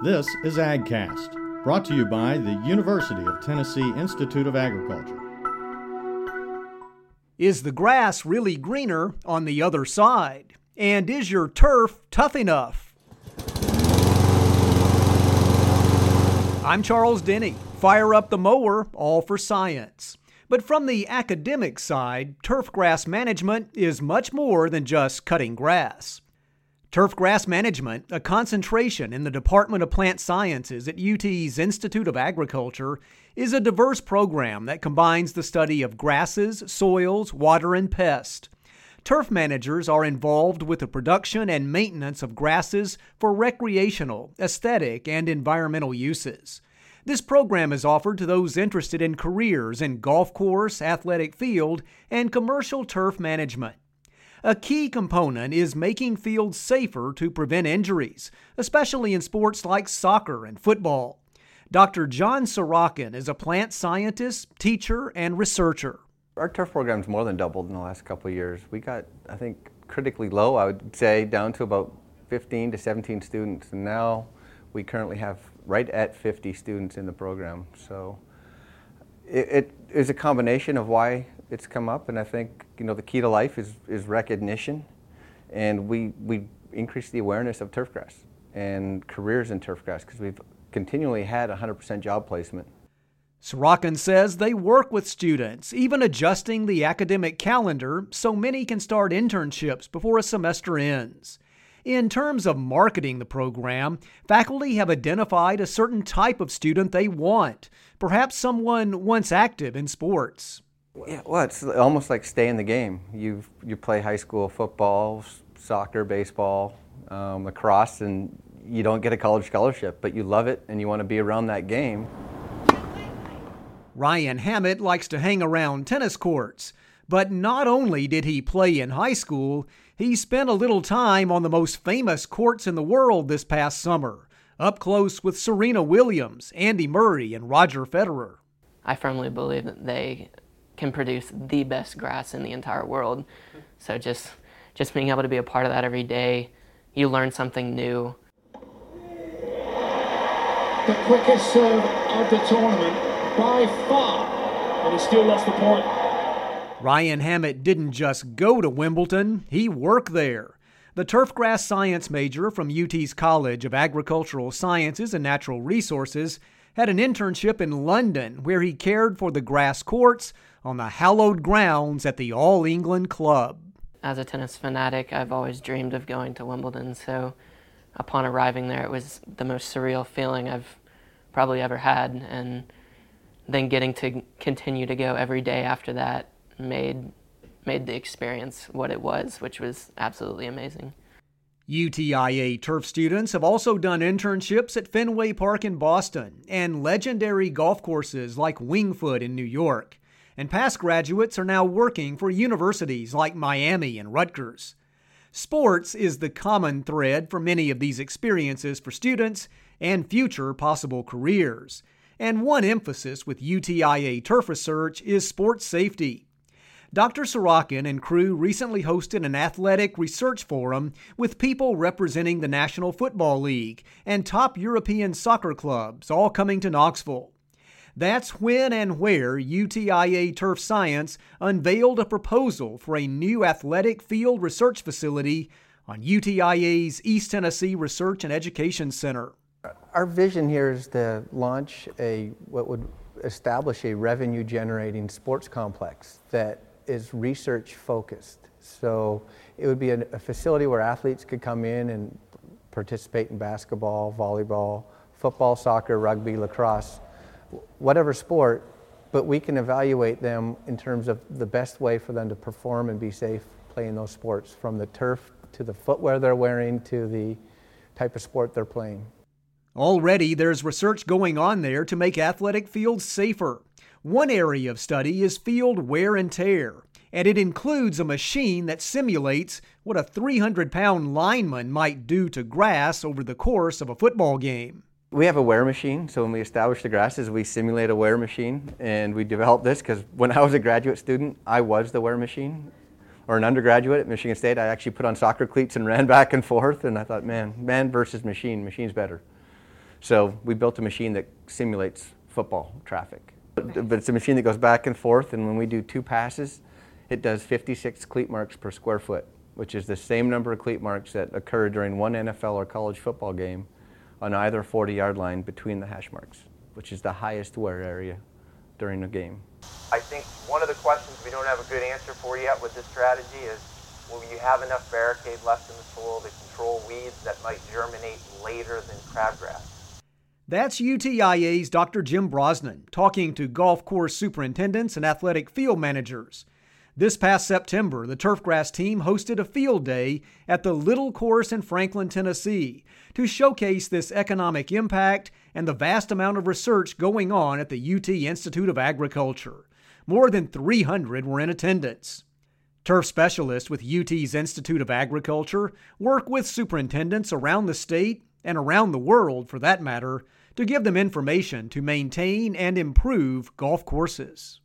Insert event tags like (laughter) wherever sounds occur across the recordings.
This is AgCast, brought to you by the University of Tennessee Institute of Agriculture. Is the grass really greener on the other side? And is your turf tough enough? I'm Charles Denny. Fire up the mower, all for science. But from the academic side, turf grass management is much more than just cutting grass. Turf grass management, a concentration in the Department of Plant Sciences at UT's Institute of Agriculture, is a diverse program that combines the study of grasses, soils, water, and pest. Turf managers are involved with the production and maintenance of grasses for recreational, aesthetic, and environmental uses. This program is offered to those interested in careers in golf course, athletic field, and commercial turf management. A key component is making fields safer to prevent injuries, especially in sports like soccer and football. Dr. John Sorochan is a plant scientist, teacher, and researcher. Our turf program's more than doubled in the last couple years. We got, I think, critically low, I would say, down to about 15 to 17 students. And now we currently have right at 50 students in the program. So it, it is a combination of why it's come up, and I think you know the key to life is is recognition, and we we increase the awareness of turfgrass and careers in turfgrass because we've continually had 100% job placement. Sorochan says they work with students, even adjusting the academic calendar so many can start internships before a semester ends. In terms of marketing the program, faculty have identified a certain type of student they want, perhaps someone once active in sports. Yeah, well, it's almost like stay in the game. You you play high school football, soccer, baseball, um, lacrosse, and you don't get a college scholarship, but you love it and you want to be around that game. Ryan Hammett likes to hang around tennis courts, but not only did he play in high school, he spent a little time on the most famous courts in the world this past summer, up close with Serena Williams, Andy Murray, and Roger Federer. I firmly believe that they can produce the best grass in the entire world. So just just being able to be a part of that every day, you learn something new. The quickest serve of the tournament by far, and he still lost the point. Ryan Hammett didn't just go to Wimbledon, he worked there. The turfgrass science major from UT's College of Agricultural Sciences and Natural Resources had an internship in London where he cared for the grass courts on the hallowed grounds at the All England Club. As a tennis fanatic, I've always dreamed of going to Wimbledon, so upon arriving there, it was the most surreal feeling I've probably ever had. And then getting to continue to go every day after that made made the experience what it was, which was absolutely amazing. UTIA turf students have also done internships at Fenway Park in Boston and legendary golf courses like Winged Foot in New York and past graduates are now working for universities like Miami and Rutgers. Sports is the common thread for many of these experiences for students and future possible careers. And one emphasis with UTIA turf research is sports safety. Dr. Sorochan and crew recently hosted an athletic research forum with people representing the National Football League and top European soccer clubs, all coming to Knoxville. That's when and where UTIA Turf Science unveiled a proposal for a new athletic field research facility on UTIA's East Tennessee Research and Education Center. Our vision here is to launch a what would establish a revenue generating sports complex that is research focused. So it would be a, a facility where athletes could come in and participate in basketball, volleyball, football, soccer, rugby, lacrosse whatever sport, but we can evaluate them in terms of the best way for them to perform and be safe playing those sports, from the turf to the footwear they're wearing to the type of sport they're playing. Already, there's research going on there to make athletic fields safer. One area of study is field wear and tear, and it includes a machine that simulates what a 300 pound lineman might do to grass over the course of a football game. We have a wear machine, so when we establish the grasses, we simulate a wear machine, and we developed this because when I was a graduate student, I was the wear machine. Or an undergraduate at Michigan State, I actually put on soccer cleats and (laughs) ran back and forth, and I thought, man, man versus machine, machine's better. So we built a machine that simulates football traffic. But, but it's a machine that goes back and forth, and when we do two passes, it does 56 cleat marks per square foot, which is the same number of cleat marks that occur during one NFL or college football game on either 40 yard line between the hash marks, which is the highest wear area during a game. I think one of the questions we don't have a good answer for yet with this strategy is will you have enough barricade left in the soil to control weeds that might germinate later than crabgrass? That's UTIA's Dr. Jim Brosnan talking to golf course superintendents and athletic field managers. This past September, the Turfgrass team hosted a field day at the Little Course in Franklin, Tennessee, to showcase this economic impact and the vast amount of research going on at the UT Institute of Agriculture. More than 300 were in attendance. Turf specialists with UT's Institute of Agriculture work with superintendents around the state and around the world, for that matter, to give them information to maintain and improve golf courses.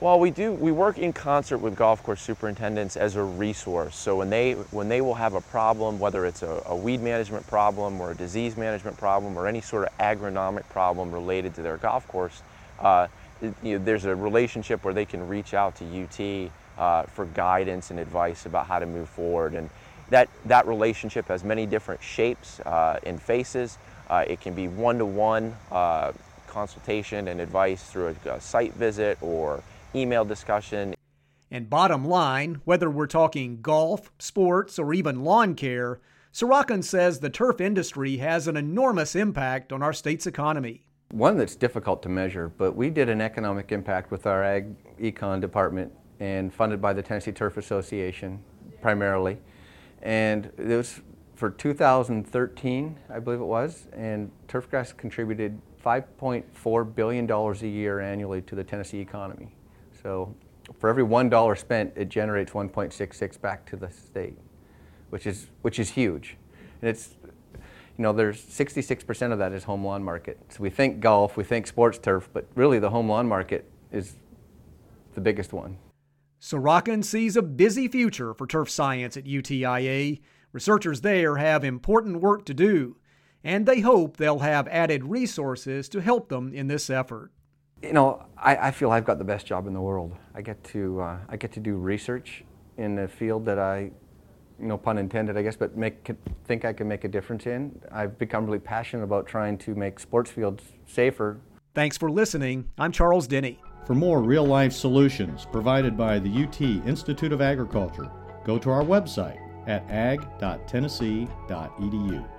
Well, we do. We work in concert with golf course superintendents as a resource. So when they when they will have a problem, whether it's a, a weed management problem or a disease management problem or any sort of agronomic problem related to their golf course, uh, you know, there's a relationship where they can reach out to UT uh, for guidance and advice about how to move forward. And that that relationship has many different shapes uh, and faces. Uh, it can be one-to-one uh, consultation and advice through a, a site visit or email discussion. And bottom line, whether we're talking golf, sports, or even lawn care, Sorochan says the turf industry has an enormous impact on our state's economy. One that's difficult to measure, but we did an economic impact with our ag econ department and funded by the Tennessee Turf Association primarily. And it was for 2013, I believe it was, and Turfgrass contributed $5.4 billion a year annually to the Tennessee economy. So for every $1 spent, it generates 1.66 back to the state, which is, which is huge. And it's, you know, there's 66% of that is home lawn market. So we think golf, we think sports turf, but really the home lawn market is the biggest one. Sorochan sees a busy future for turf science at UTIA. Researchers there have important work to do, and they hope they'll have added resources to help them in this effort. You know, I, I feel I've got the best job in the world. I get to uh, I get to do research in a field that I, you know, pun intended, I guess, but make think I can make a difference in. I've become really passionate about trying to make sports fields safer. Thanks for listening. I'm Charles Denny. For more real life solutions provided by the UT Institute of Agriculture, go to our website at ag.tennessee.edu.